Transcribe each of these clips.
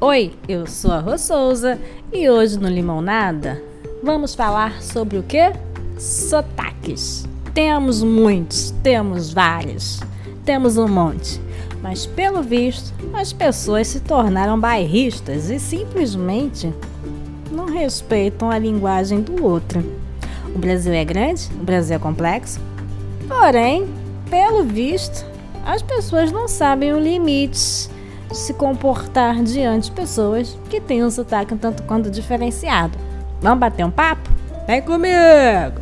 Oi, eu sou a Rô Souza e hoje no Limão Nada vamos falar sobre o que? Sotaques. Temos muitos, temos vários, temos um monte, mas pelo visto as pessoas se tornaram bairristas e simplesmente não respeitam a linguagem do outro. O Brasil é grande, o Brasil é complexo, porém, pelo visto, as pessoas não sabem o limite de se comportar diante de pessoas que têm um sotaque um tanto quanto diferenciado. Vamos bater um papo? Vem comigo!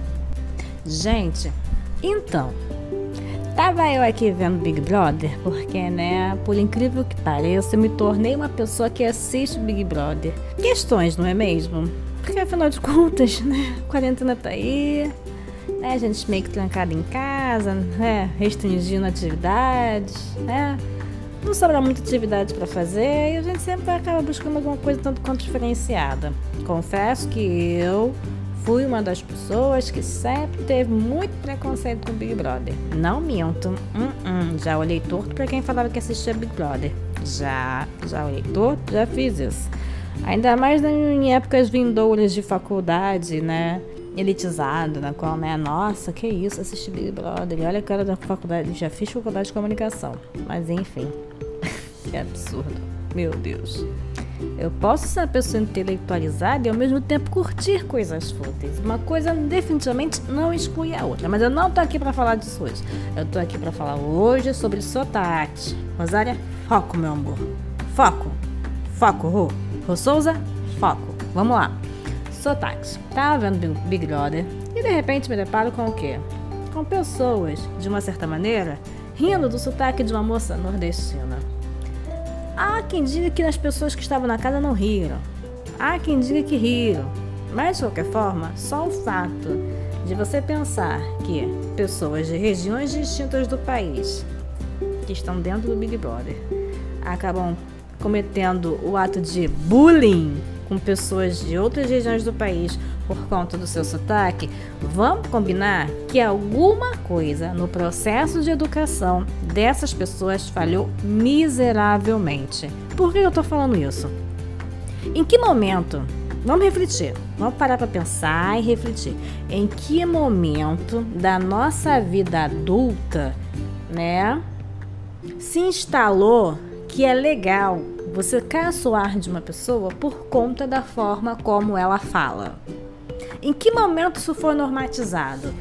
Gente, então, tava eu aqui vendo Big Brother, porque, né, por incrível que pareça, eu me tornei uma pessoa que assiste Big Brother. Questões, não é mesmo? Porque afinal de contas, né, quarentena tá aí, né, a gente meio que trancada em casa, né, restringindo atividades, né, não sobra muita atividade para fazer e a gente sempre acaba buscando alguma coisa tanto quanto diferenciada. Confesso que eu fui uma das pessoas que sempre teve muito preconceito com Big Brother. Não minto, hum, hum, já olhei torto para quem falava que assistia Big Brother. Já, já olhei torto, já fiz isso. Ainda mais em épocas vindouras de faculdade, né? Elitizado, na qual, né, nossa, que isso, assistir Big Brother, olha a cara da faculdade, já fiz faculdade de comunicação, mas enfim, que absurdo, meu Deus. Eu posso ser uma pessoa intelectualizada e ao mesmo tempo curtir coisas fúteis. Uma coisa definitivamente não exclui a outra. Mas eu não tô aqui para falar disso hoje. Eu tô aqui para falar hoje sobre sotaque. Rosária, foco, meu amor. Foco. Foco, Rô. Rô Souza, foco. Vamos lá sotaques. Tava vendo Big Brother e de repente me deparo com o quê? Com pessoas, de uma certa maneira, rindo do sotaque de uma moça nordestina. Há quem diga que as pessoas que estavam na casa não riram. Há quem diga que riram. Mas, de qualquer forma, só o fato de você pensar que pessoas de regiões distintas do país que estão dentro do Big Brother acabam cometendo o ato de bullying com pessoas de outras regiões do país por conta do seu sotaque, vamos combinar que alguma coisa no processo de educação dessas pessoas falhou miseravelmente. Por que eu estou falando isso? Em que momento? Vamos refletir. Vamos parar para pensar e refletir. Em que momento da nossa vida adulta, né, se instalou que é legal você caçoar de uma pessoa por conta da forma como ela fala. Em que momento isso foi normatizado?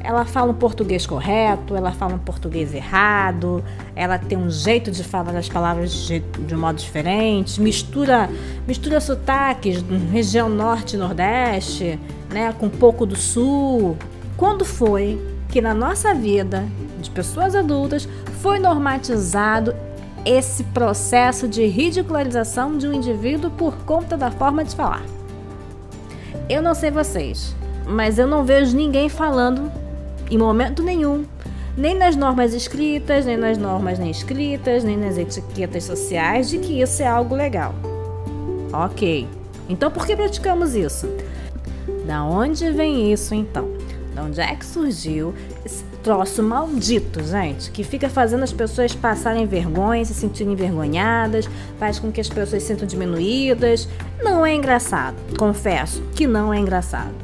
Ela fala um português correto, ela fala um português errado, ela tem um jeito de falar as palavras de, de um modo diferente, mistura, mistura sotaques, região norte e nordeste, né, com um pouco do sul. Quando foi que na nossa vida de pessoas adultas foi normatizado esse processo de ridicularização de um indivíduo por conta da forma de falar. Eu não sei vocês, mas eu não vejo ninguém falando em momento nenhum, nem nas normas escritas, nem nas normas nem escritas, nem nas etiquetas sociais, de que isso é algo legal. Ok, então por que praticamos isso? Da onde vem isso então? Da onde é que surgiu troço maldito, gente, que fica fazendo as pessoas passarem vergonha, se sentirem envergonhadas, faz com que as pessoas se sintam diminuídas. Não é engraçado, confesso que não é engraçado.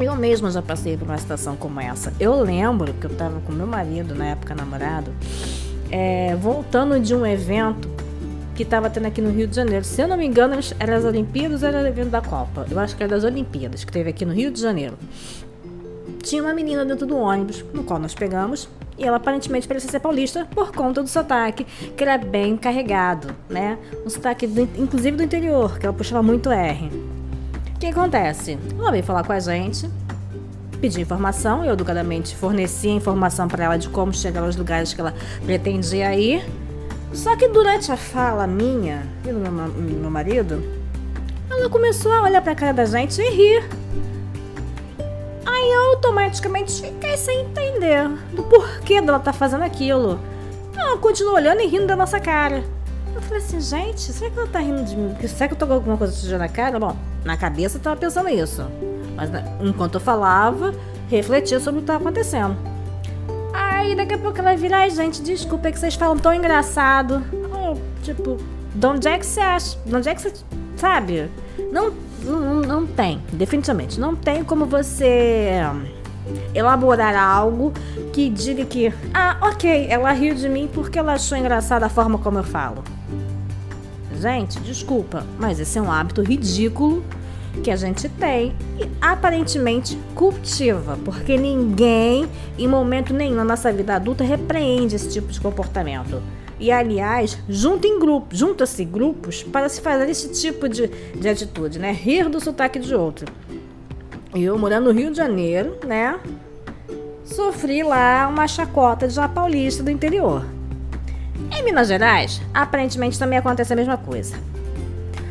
Eu mesma já passei por uma situação como essa. Eu lembro que eu estava com meu marido, na época namorado, é, voltando de um evento que estava tendo aqui no Rio de Janeiro. Se eu não me engano, era as Olimpíadas ou era o evento da Copa? Eu acho que era das Olimpíadas, que teve aqui no Rio de Janeiro tinha uma menina dentro do ônibus, no qual nós pegamos, e ela aparentemente parecia ser paulista por conta do sotaque, que era bem carregado, né? Um sotaque, do, inclusive do interior, que ela puxava muito R. O que acontece? Ela veio falar com a gente, pediu informação, eu educadamente forneci a informação para ela de como chegar aos lugares que ela pretendia ir. Só que durante a fala minha e do meu, meu marido, ela começou a olhar para a cara da gente e rir. Aí eu automaticamente fiquei sem entender do porquê dela tá fazendo aquilo. Ela continua olhando e rindo da nossa cara. Eu falei assim, gente, será que ela tá rindo de mim? Será que eu tô com alguma coisa suja na cara? Bom, na cabeça eu tava pensando isso. Mas enquanto eu falava, refletia sobre o que tava acontecendo. Aí daqui a pouco ela vira, ai gente, desculpa, é que vocês falam tão engraçado. Tipo, De onde é que você acha? De onde é que você. Sabe? Não, não, não tem, definitivamente. Não tem como você elaborar algo que diga que, ah, ok, ela riu de mim porque ela achou engraçada a forma como eu falo. Gente, desculpa, mas esse é um hábito ridículo que a gente tem e aparentemente cultiva, porque ninguém, em momento nenhum na nossa vida adulta, repreende esse tipo de comportamento. E aliás, junta em grupos, junta-se grupos para se fazer esse tipo de, de atitude, né? Rir do sotaque de outro. Eu morando no Rio de Janeiro, né? Sofri lá uma chacota de uma paulista do interior. Em Minas Gerais, aparentemente também acontece a mesma coisa.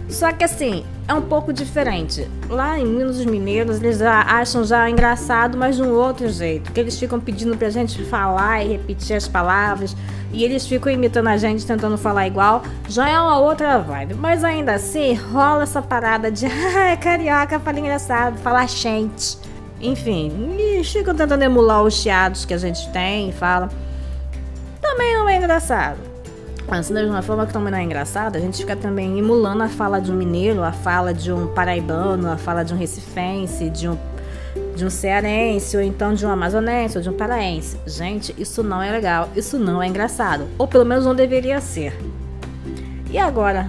Só que assim, é um pouco diferente. Lá em Minas os Mineiros, eles já acham já engraçado, mas de um outro jeito. Que eles ficam pedindo pra gente falar e repetir as palavras. E eles ficam imitando a gente, tentando falar igual. Já é uma outra vibe. Mas ainda assim, rola essa parada de ah, carioca, fala engraçado, fala gente. Enfim, eles ficam tentando emular os chiados que a gente tem e fala. Também não é engraçado. Mas da mesma forma que também não é engraçado, a gente fica também emulando a fala de um mineiro, a fala de um paraibano, a fala de um recifense, de um, de um cearense, ou então de um amazonense, ou de um paraense. Gente, isso não é legal, isso não é engraçado. Ou pelo menos não deveria ser. E agora,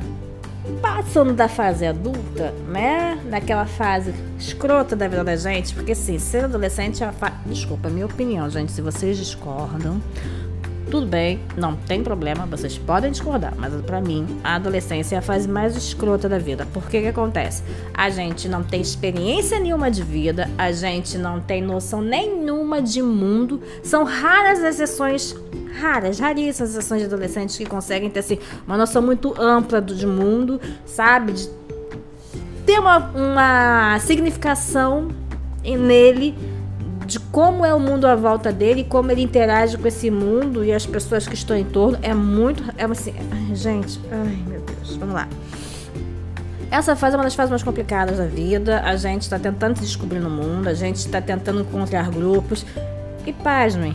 passando da fase adulta, né? Naquela fase escrota da vida da gente, porque sim, ser adolescente é a fase. Desculpa, é minha opinião, gente. Se vocês discordam, tudo bem, não tem problema, vocês podem discordar, mas para mim a adolescência é a fase mais escrota da vida. Por que que acontece? A gente não tem experiência nenhuma de vida, a gente não tem noção nenhuma de mundo. São raras as exceções, raras, raríssimas exceções de adolescentes que conseguem ter assim, uma noção muito ampla do, de mundo, sabe? De ter uma, uma significação nele de como é o mundo à volta dele, como ele interage com esse mundo e as pessoas que estão em torno. É muito. É assim. Ai, gente, ai meu Deus. Vamos lá. Essa fase é uma das fases mais complicadas da vida. A gente está tentando se descobrir no mundo, a gente está tentando encontrar grupos. E pasmem,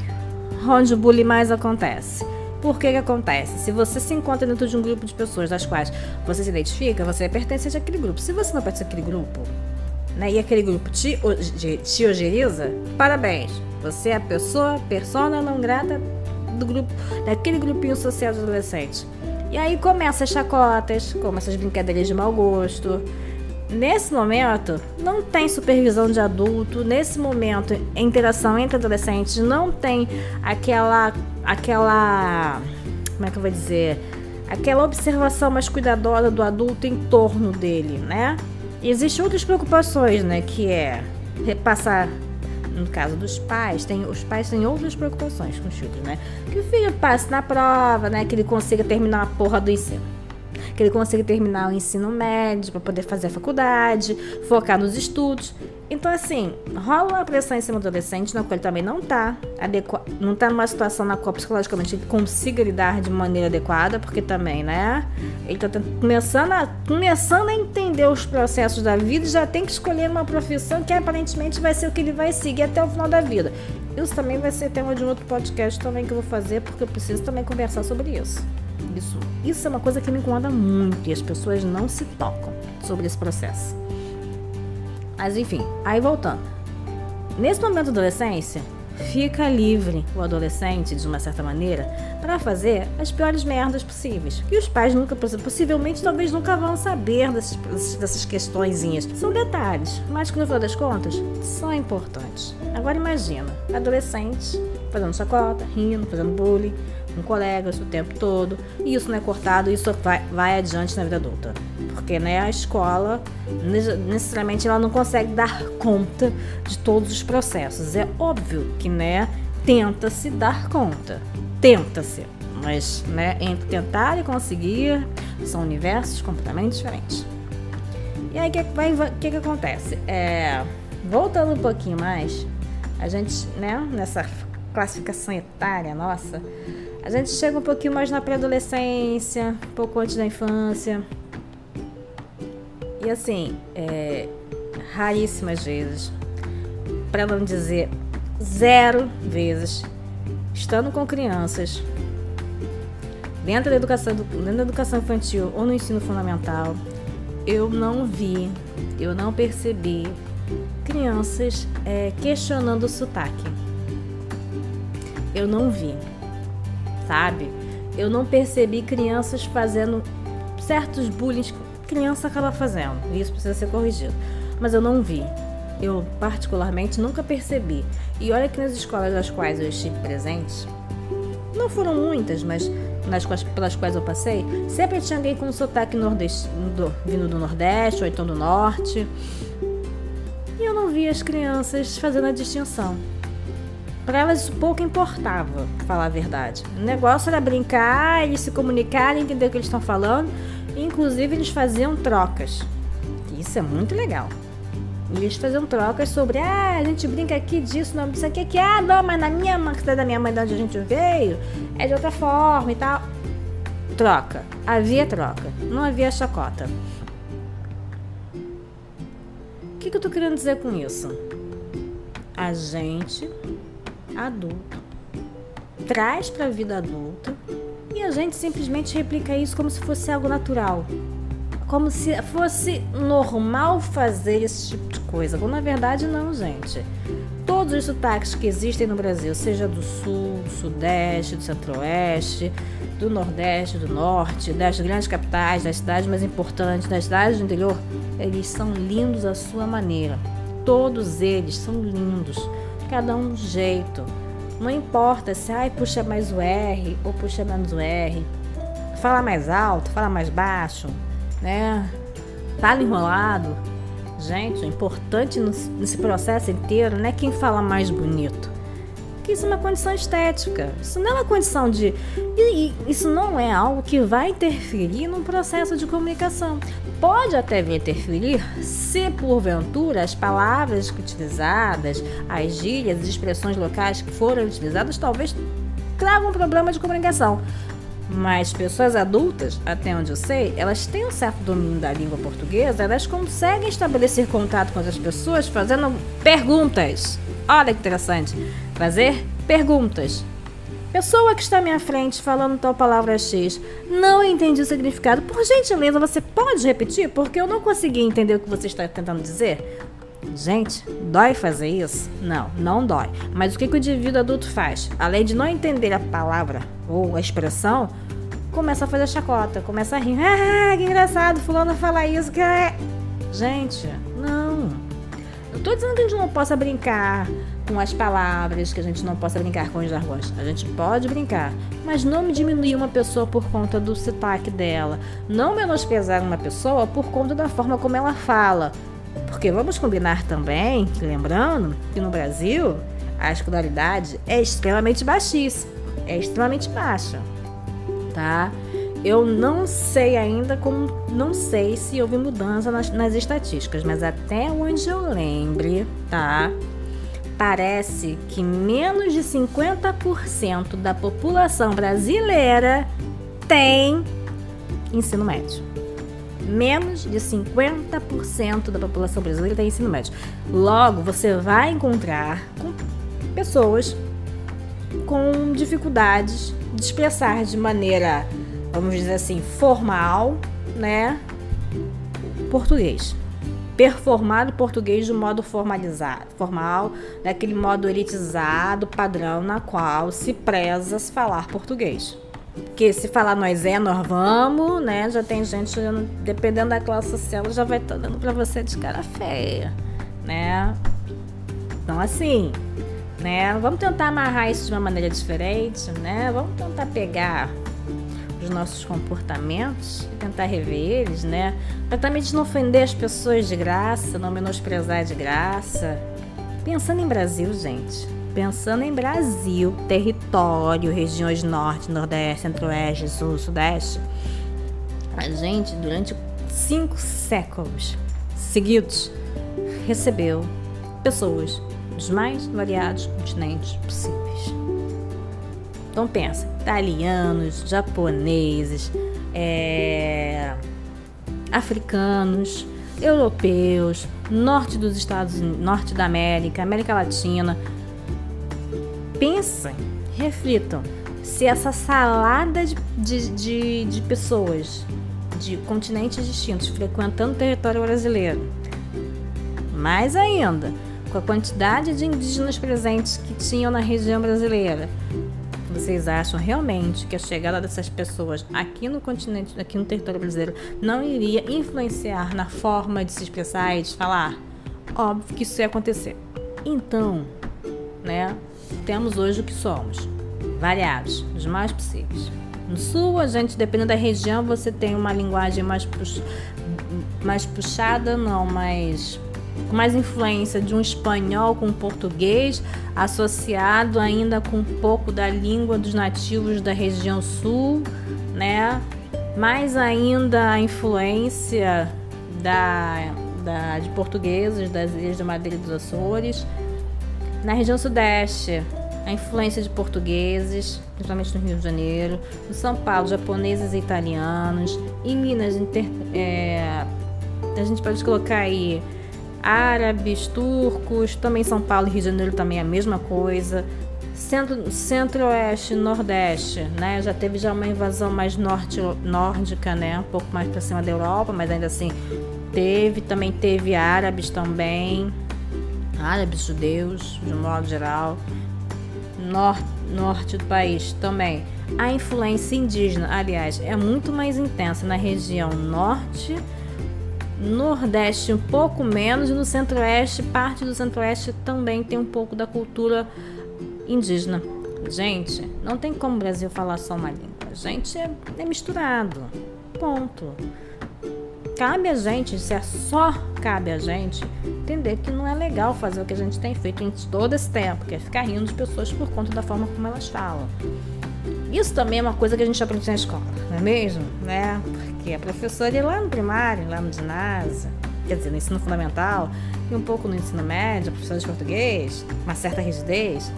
onde o bullying mais acontece. Por que, que acontece? Se você se encontra dentro de um grupo de pessoas das quais você se identifica, você pertence àquele grupo. Se você não pertence àquele grupo, né, e aquele grupo te, te ojeriza, parabéns. Você é a pessoa, persona não grata do grupo, daquele grupinho social de adolescentes. E aí começa as chacotas, começam as brincadeiras de mau gosto. Nesse momento, não tem supervisão de adulto. Nesse momento, interação entre adolescentes não tem aquela. aquela. como é que eu vou dizer? Aquela observação mais cuidadosa do adulto em torno dele, né? Existem outras preocupações, né? Que é repassar. No caso dos pais, tem, os pais têm outras preocupações com os filhos, né? Que o filho passe na prova, né? Que ele consiga terminar a porra do ensino que ele consiga terminar o ensino médio para poder fazer a faculdade, focar nos estudos. Então, assim, rola uma pressão em cima do adolescente, na qual ele também não está não está numa situação na qual psicologicamente ele consiga lidar de maneira adequada, porque também, né? Ele está começando a, começando a entender os processos da vida e já tem que escolher uma profissão que aparentemente vai ser o que ele vai seguir até o final da vida. Isso também vai ser tema de um outro podcast também que eu vou fazer, porque eu preciso também conversar sobre isso. Isso, isso é uma coisa que me incomoda muito e as pessoas não se tocam sobre esse processo. Mas enfim, aí voltando. Nesse momento da adolescência, fica livre o adolescente, de uma certa maneira, para fazer as piores merdas possíveis. Que os pais nunca, possivelmente, talvez nunca vão saber dessas, dessas questõezinhas. São detalhes, mas que no final das contas são importantes. Agora imagina, adolescente fazendo chacota, rindo, fazendo bullying, com colegas o tempo todo. E isso não é cortado, isso vai, vai adiante na vida adulta. Porque né, a escola, necessariamente, ela não consegue dar conta de todos os processos. É óbvio que né, tenta-se dar conta. Tenta-se. Mas né, entre tentar e conseguir são universos completamente diferentes. E aí o que, que, que acontece? É, voltando um pouquinho mais, a gente, né, nessa classificação etária nossa, a gente chega um pouquinho mais na pré-adolescência, um pouco antes da infância. E assim, é, raríssimas vezes, para não dizer zero vezes, estando com crianças, dentro da educação, dentro da educação infantil ou no ensino fundamental, eu não vi, eu não percebi crianças é, questionando o sotaque. Eu não vi, sabe? Eu não percebi crianças fazendo certos bullying criança acaba fazendo. E isso precisa ser corrigido. Mas eu não vi. Eu, particularmente, nunca percebi. E olha que nas escolas das quais eu estive presente, não foram muitas, mas nas quais, pelas quais eu passei, sempre tinha alguém com sotaque nordeste, do, vindo do Nordeste ou então do Norte. E eu não via as crianças fazendo a distinção. Para elas pouco importava, falar a verdade. O negócio era brincar, eles se comunicarem, entender o que eles estão falando. Inclusive eles faziam trocas. Isso é muito legal. Eles faziam trocas sobre, ah, a gente brinca aqui disso, não, disso aqui, aqui, ah, não, mas na minha mãe, da minha mãe, de onde a gente veio, é de outra forma e tal. Troca. Havia troca. Não havia chacota. O que, que eu tô querendo dizer com isso? A gente, adulto, traz para a vida adulta e a gente simplesmente replica isso como se fosse algo natural como se fosse normal fazer esse tipo de coisa. Quando na verdade não, gente. Todos os sotaques que existem no Brasil, seja do sul, do sudeste, do centro-oeste, do nordeste, do norte, das grandes capitais, das cidades mais importantes, das cidades do interior, eles são lindos à sua maneira. Todos eles são lindos, cada um do jeito. Não importa se ai, puxa mais o R ou puxa menos o R, fala mais alto, fala mais baixo, né? Fala enrolado. Gente, o importante nesse processo inteiro não é quem fala mais bonito. Que isso é uma condição estética. Isso não é uma condição de. E, isso não é algo que vai interferir num processo de comunicação. Pode até vir interferir se, porventura, as palavras utilizadas, as gírias, as expressões locais que foram utilizadas, talvez tragam um problema de comunicação. Mas pessoas adultas, até onde eu sei, elas têm um certo domínio da língua portuguesa, elas conseguem estabelecer contato com outras pessoas fazendo perguntas. Olha que interessante. Fazer perguntas. Pessoa que está à minha frente falando tal palavra X, não entendi o significado. Por gentileza, você pode repetir? Porque eu não consegui entender o que você está tentando dizer. Gente, dói fazer isso? Não, não dói. Mas o que, que o indivíduo adulto faz? Além de não entender a palavra ou a expressão, começa a fazer chacota, começa a rir. Ah, que engraçado, fulano fala isso. Que é... Gente, não. Eu tô dizendo que a gente não possa brincar com as palavras, que a gente não possa brincar com os jargões. A gente pode brincar, mas não diminuir uma pessoa por conta do sotaque dela. Não menosprezar uma pessoa por conta da forma como ela fala. Porque vamos combinar também, lembrando que no Brasil a escolaridade é extremamente baixíssima, é extremamente baixa, tá? Eu não sei ainda como, não sei se houve mudança nas, nas estatísticas, mas até onde eu lembre, tá? Parece que menos de 50% da população brasileira tem ensino médio menos de 50% da população brasileira tem ensino médio. Logo, você vai encontrar com pessoas com dificuldades de expressar de maneira, vamos dizer assim, formal, né, português. Performar o português de modo formalizado, formal, daquele modo elitizado, padrão na qual se preza falar português. Porque se falar nós é, nós vamos, né? Já tem gente, dependendo da classe social, já vai estar dando para você de cara feia, né? Então, assim, né? Vamos tentar amarrar isso de uma maneira diferente, né? Vamos tentar pegar os nossos comportamentos e tentar rever eles, né? Pra também não ofender as pessoas de graça, não menosprezar de graça. Pensando em Brasil, gente, Pensando em Brasil, território, regiões norte, nordeste, centro-oeste, sul, sudeste, a gente, durante cinco séculos seguidos, recebeu pessoas dos mais variados continentes possíveis. Então pensa, italianos, japoneses, é, africanos, europeus, norte dos Estados norte da América, América Latina, Pensem, reflitam. se essa salada de, de, de pessoas de continentes distintos frequentando o território brasileiro, mais ainda, com a quantidade de indígenas presentes que tinham na região brasileira, vocês acham realmente que a chegada dessas pessoas aqui no continente, aqui no território brasileiro, não iria influenciar na forma de se expressar e de falar? Óbvio que isso ia acontecer. Então, né, temos hoje o que somos, variados, os mais possíveis. No sul, a gente, dependendo da região, você tem uma linguagem mais, pux... mais puxada, não, mais mais influência de um espanhol com português, associado ainda com um pouco da língua dos nativos da região sul, né? Mais ainda a influência da, da, de portugueses das ilhas de Madeira e dos Açores. Na região sudeste, a influência de portugueses, principalmente no Rio de Janeiro. No São Paulo, japoneses e italianos. Em Minas, inter, é, a gente pode colocar aí árabes, turcos, também São Paulo e Rio de Janeiro também é a mesma coisa. Centro, centro-oeste, nordeste, né? Já teve já uma invasão mais norte, nórdica, né? Um pouco mais para cima da Europa, mas ainda assim teve. Também teve árabes também, árabes, judeus, de modo geral. Norte, norte do país também. A influência indígena, aliás, é muito mais intensa na região norte Nordeste um pouco menos e no Centro-Oeste, parte do Centro-Oeste também tem um pouco da cultura indígena. Gente, não tem como o Brasil falar só uma língua. A gente é, é misturado. Ponto. Cabe a gente, se é só cabe a gente, entender que não é legal fazer o que a gente tem feito em todo esse tempo, que é ficar rindo de pessoas por conta da forma como elas falam. Isso também é uma coisa que a gente aprende na escola, não é mesmo? Né? Porque a professora lá no primário, lá no ginásio, quer dizer, no ensino fundamental e um pouco no ensino médio, professora de português, uma certa rigidez,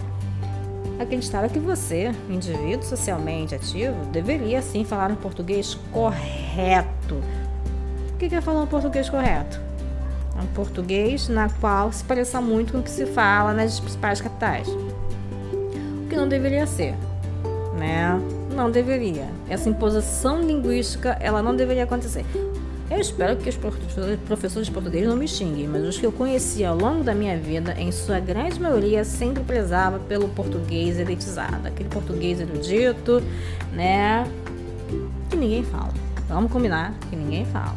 acreditava que você, indivíduo socialmente ativo, deveria sim falar um português correto. O que é falar um português correto? É um português na qual se pareça muito com o que se fala nas principais capitais. O que não deveria ser né? Não deveria. Essa imposição linguística, ela não deveria acontecer. Eu espero que os professores de português não me xinguem, mas os que eu conheci ao longo da minha vida, em sua grande maioria, sempre prezava pelo português elitizado, aquele português erudito, né? Que ninguém fala. Vamos combinar que ninguém fala.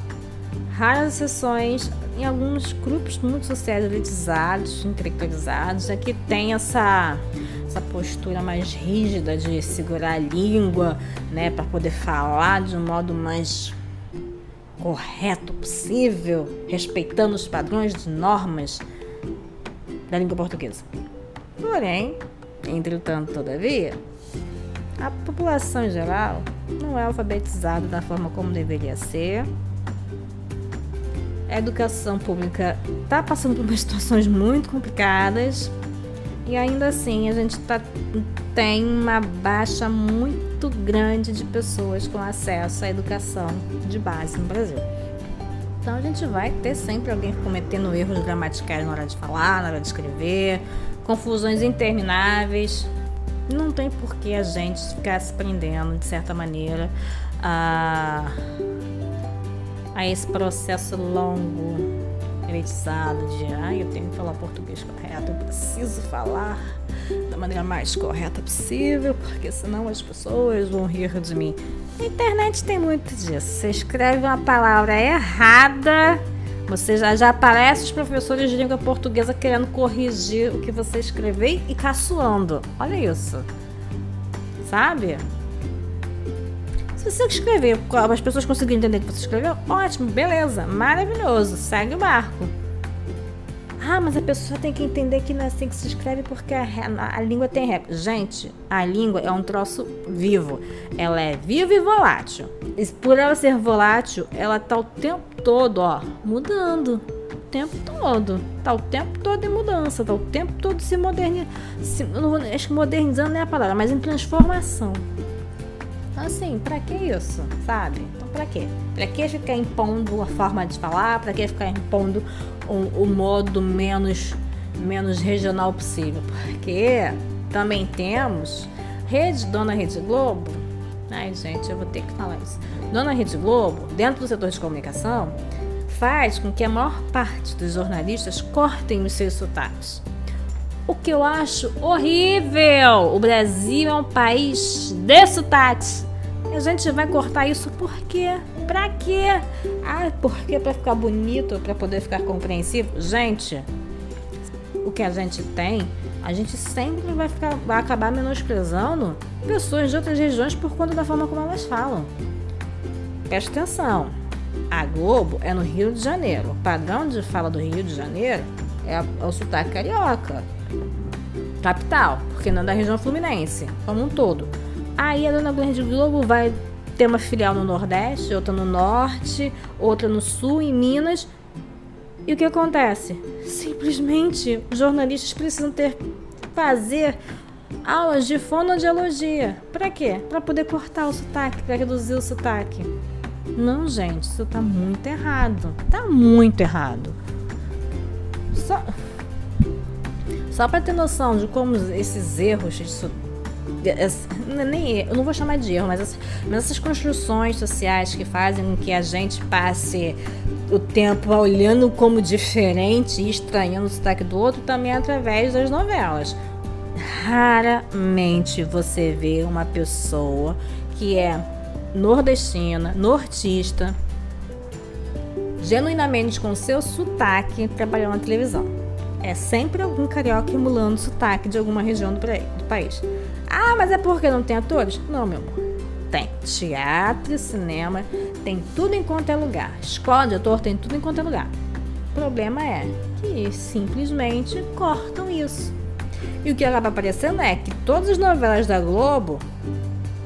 Raras exceções em alguns grupos muito sociais elitizados, intelectualizados, é que tem essa essa postura mais rígida de segurar a língua, né, para poder falar de um modo mais correto possível, respeitando os padrões de normas da língua portuguesa. Porém, entretanto, todavia, a população em geral não é alfabetizada da forma como deveria ser. A educação pública está passando por situações muito complicadas e ainda assim, a gente tá, tem uma baixa muito grande de pessoas com acesso à educação de base no Brasil. Então a gente vai ter sempre alguém cometendo erros gramaticais na hora de falar, na hora de escrever, confusões intermináveis. Não tem por que a gente ficar se prendendo, de certa maneira, a, a esse processo longo elitizado de ah, eu tenho que falar português correto, eu preciso falar da maneira mais correta possível, porque senão as pessoas vão rir de mim. A internet tem muito disso. Você escreve uma palavra errada, você já, já aparece os professores de língua portuguesa querendo corrigir o que você escreveu e caçoando. Olha isso. Sabe? Se você escrever, as pessoas conseguirem entender o que você escreveu, ótimo, beleza, maravilhoso, segue o barco. Ah, mas a pessoa tem que entender que não é assim que se escreve porque a, a, língua tem regra. Gente, a língua é um troço vivo. Ela é viva e volátil. E por ela ser volátil, ela tá o tempo todo, ó, mudando. O tempo todo. Tá o tempo todo em mudança. Tá o tempo todo se modernizando. Acho que modernizando não é a palavra, mas em transformação. Assim, pra que isso, sabe? Então, pra quê? Pra que ficar impondo a forma de falar? Pra que ficar impondo o, o modo menos, menos regional possível? Porque também temos Rede Dona Rede Globo, ai gente, eu vou ter que falar isso. Dona Rede Globo, dentro do setor de comunicação, faz com que a maior parte dos jornalistas cortem os seus sotaques. O que eu acho horrível! O Brasil é um país de sotaques. A gente vai cortar isso por quê? Pra quê? Ah, porque para ficar bonito, para poder ficar compreensivo? Gente, o que a gente tem, a gente sempre vai, ficar, vai acabar menosprezando pessoas de outras regiões por conta da forma como elas falam. Preste atenção. A Globo é no Rio de Janeiro. O padrão de fala do Rio de Janeiro é, é o sotaque carioca. Capital, porque não é da região fluminense, como um todo. Aí a Dona Rede Globo vai ter uma filial no Nordeste, outra no Norte, outra no Sul, em Minas. E o que acontece? Simplesmente jornalistas precisam ter fazer aulas de fonoaudiologia. Para quê? Para poder cortar o sotaque, para reduzir o sotaque. Não, gente, isso tá muito errado. Tá muito errado. Só, só para ter noção de como esses erros de sotaque nem eu não vou chamar de erro, mas, mas essas construções sociais que fazem com que a gente passe o tempo olhando como diferente e estranhando o sotaque do outro também é através das novelas. Raramente você vê uma pessoa que é nordestina, nortista, genuinamente com seu sotaque trabalhando na televisão. É sempre algum carioca emulando o sotaque de alguma região do, do país. Ah, mas é porque não tem atores? Não, meu amor. Tem teatro, cinema, tem tudo em quanto é lugar. Escola de ator tem tudo em quanto é lugar. O problema é que simplesmente cortam isso. E o que acaba aparecendo é que todas as novelas da Globo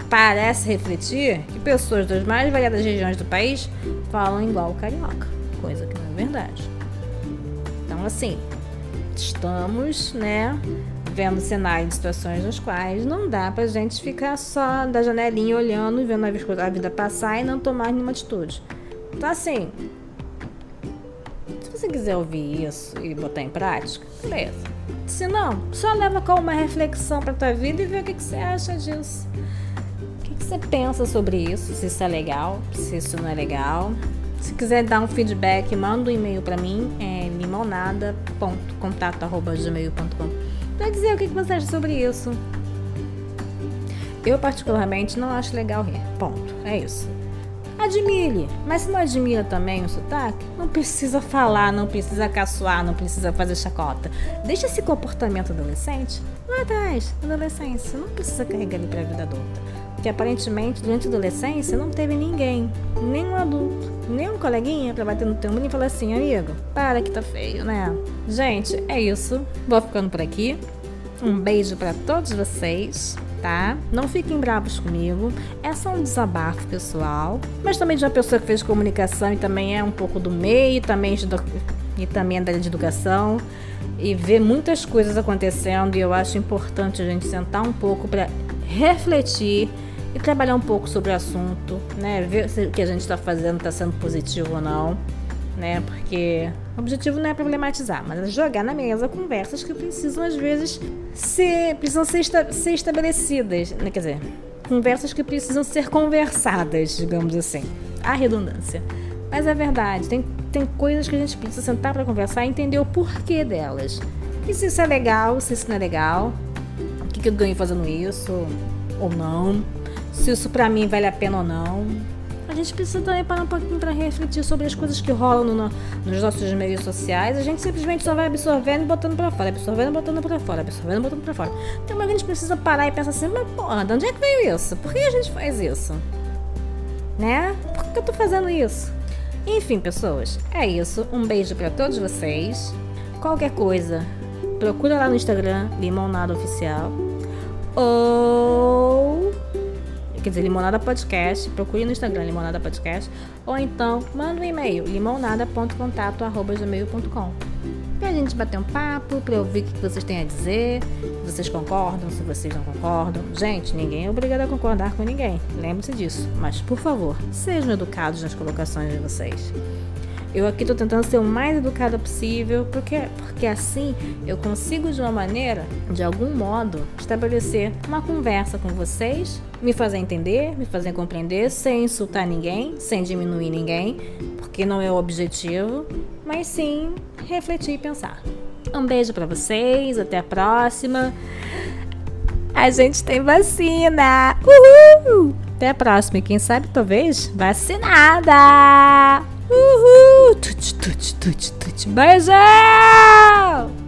parecem refletir que pessoas das mais variadas regiões do país falam igual o carioca, coisa que não é verdade. Então, assim, estamos, né, vendo cenários de situações nas quais não dá pra gente ficar só da janelinha olhando e vendo a vida passar e não tomar nenhuma atitude. Então, assim, se você quiser ouvir isso e botar em prática, beleza. Se não, só leva com uma reflexão pra tua vida e vê o que, que você acha disso. O que, que você pensa sobre isso, se isso é legal, se isso não é legal. Se quiser dar um feedback, manda um e-mail para mim, é limonada.contato.gmail.com para dizer o que você acha sobre isso. Eu, particularmente, não acho legal rir. Ponto. É isso. Admire, mas se não admira também o sotaque, não precisa falar, não precisa caçoar, não precisa fazer chacota. Deixa esse comportamento adolescente lá atrás, adolescência. Não precisa carregar ele para a vida adulta. Porque aparentemente, durante a adolescência, não teve ninguém, nenhum adulto, nenhum coleguinha para bater no teu e falar assim: amigo, para que tá feio, né? Gente, é isso. Vou ficando por aqui. Um beijo para todos vocês tá? Não fiquem bravos comigo. É só um desabafo pessoal, mas também de uma pessoa que fez comunicação e também é um pouco do meio, também e também é da educação e ver muitas coisas acontecendo e eu acho importante a gente sentar um pouco para refletir e trabalhar um pouco sobre o assunto, né? Ver se o que a gente está fazendo está sendo positivo ou não né? Porque o objetivo não é problematizar, mas é jogar na mesa conversas que precisam, às vezes, ser, precisam ser, esta, ser estabelecidas. Né? Quer dizer, conversas que precisam ser conversadas, digamos assim. A redundância. Mas é verdade, tem, tem coisas que a gente precisa sentar para conversar e entender o porquê delas. E se isso é legal, se isso não é legal, o que, que eu ganho fazendo isso ou não, se isso para mim vale a pena ou não a gente precisa também parar um pouquinho para refletir sobre as coisas que rolam no, nos nossos meios sociais. A gente simplesmente só vai absorvendo e botando para fora, absorvendo e botando para fora, absorvendo e botando para fora. Então a gente precisa parar e pensar assim, mas porra, de onde é que veio isso? Por que a gente faz isso? Né? Por que eu tô fazendo isso? Enfim, pessoas, é isso. Um beijo para todos vocês. Qualquer coisa, procura lá no Instagram, Limonada Oficial. Ou quer dizer, Limonada Podcast, procure no Instagram Limonada Podcast, ou então manda um e-mail limonada.contato.gmail.com pra gente bater um papo, pra ouvir o que vocês têm a dizer, se vocês concordam, se vocês não concordam. Gente, ninguém é obrigado a concordar com ninguém, lembre-se disso. Mas, por favor, sejam educados nas colocações de vocês. Eu aqui tô tentando ser o mais educada possível, porque, porque assim eu consigo de uma maneira, de algum modo, estabelecer uma conversa com vocês, me fazer entender, me fazer compreender, sem insultar ninguém, sem diminuir ninguém, porque não é o objetivo, mas sim refletir e pensar. Um beijo para vocês, até a próxima. A gente tem vacina! Uhul! Até a próxima. E quem sabe, talvez, vacinada! Uhul! Tut, tut, tut, tut. Beijão!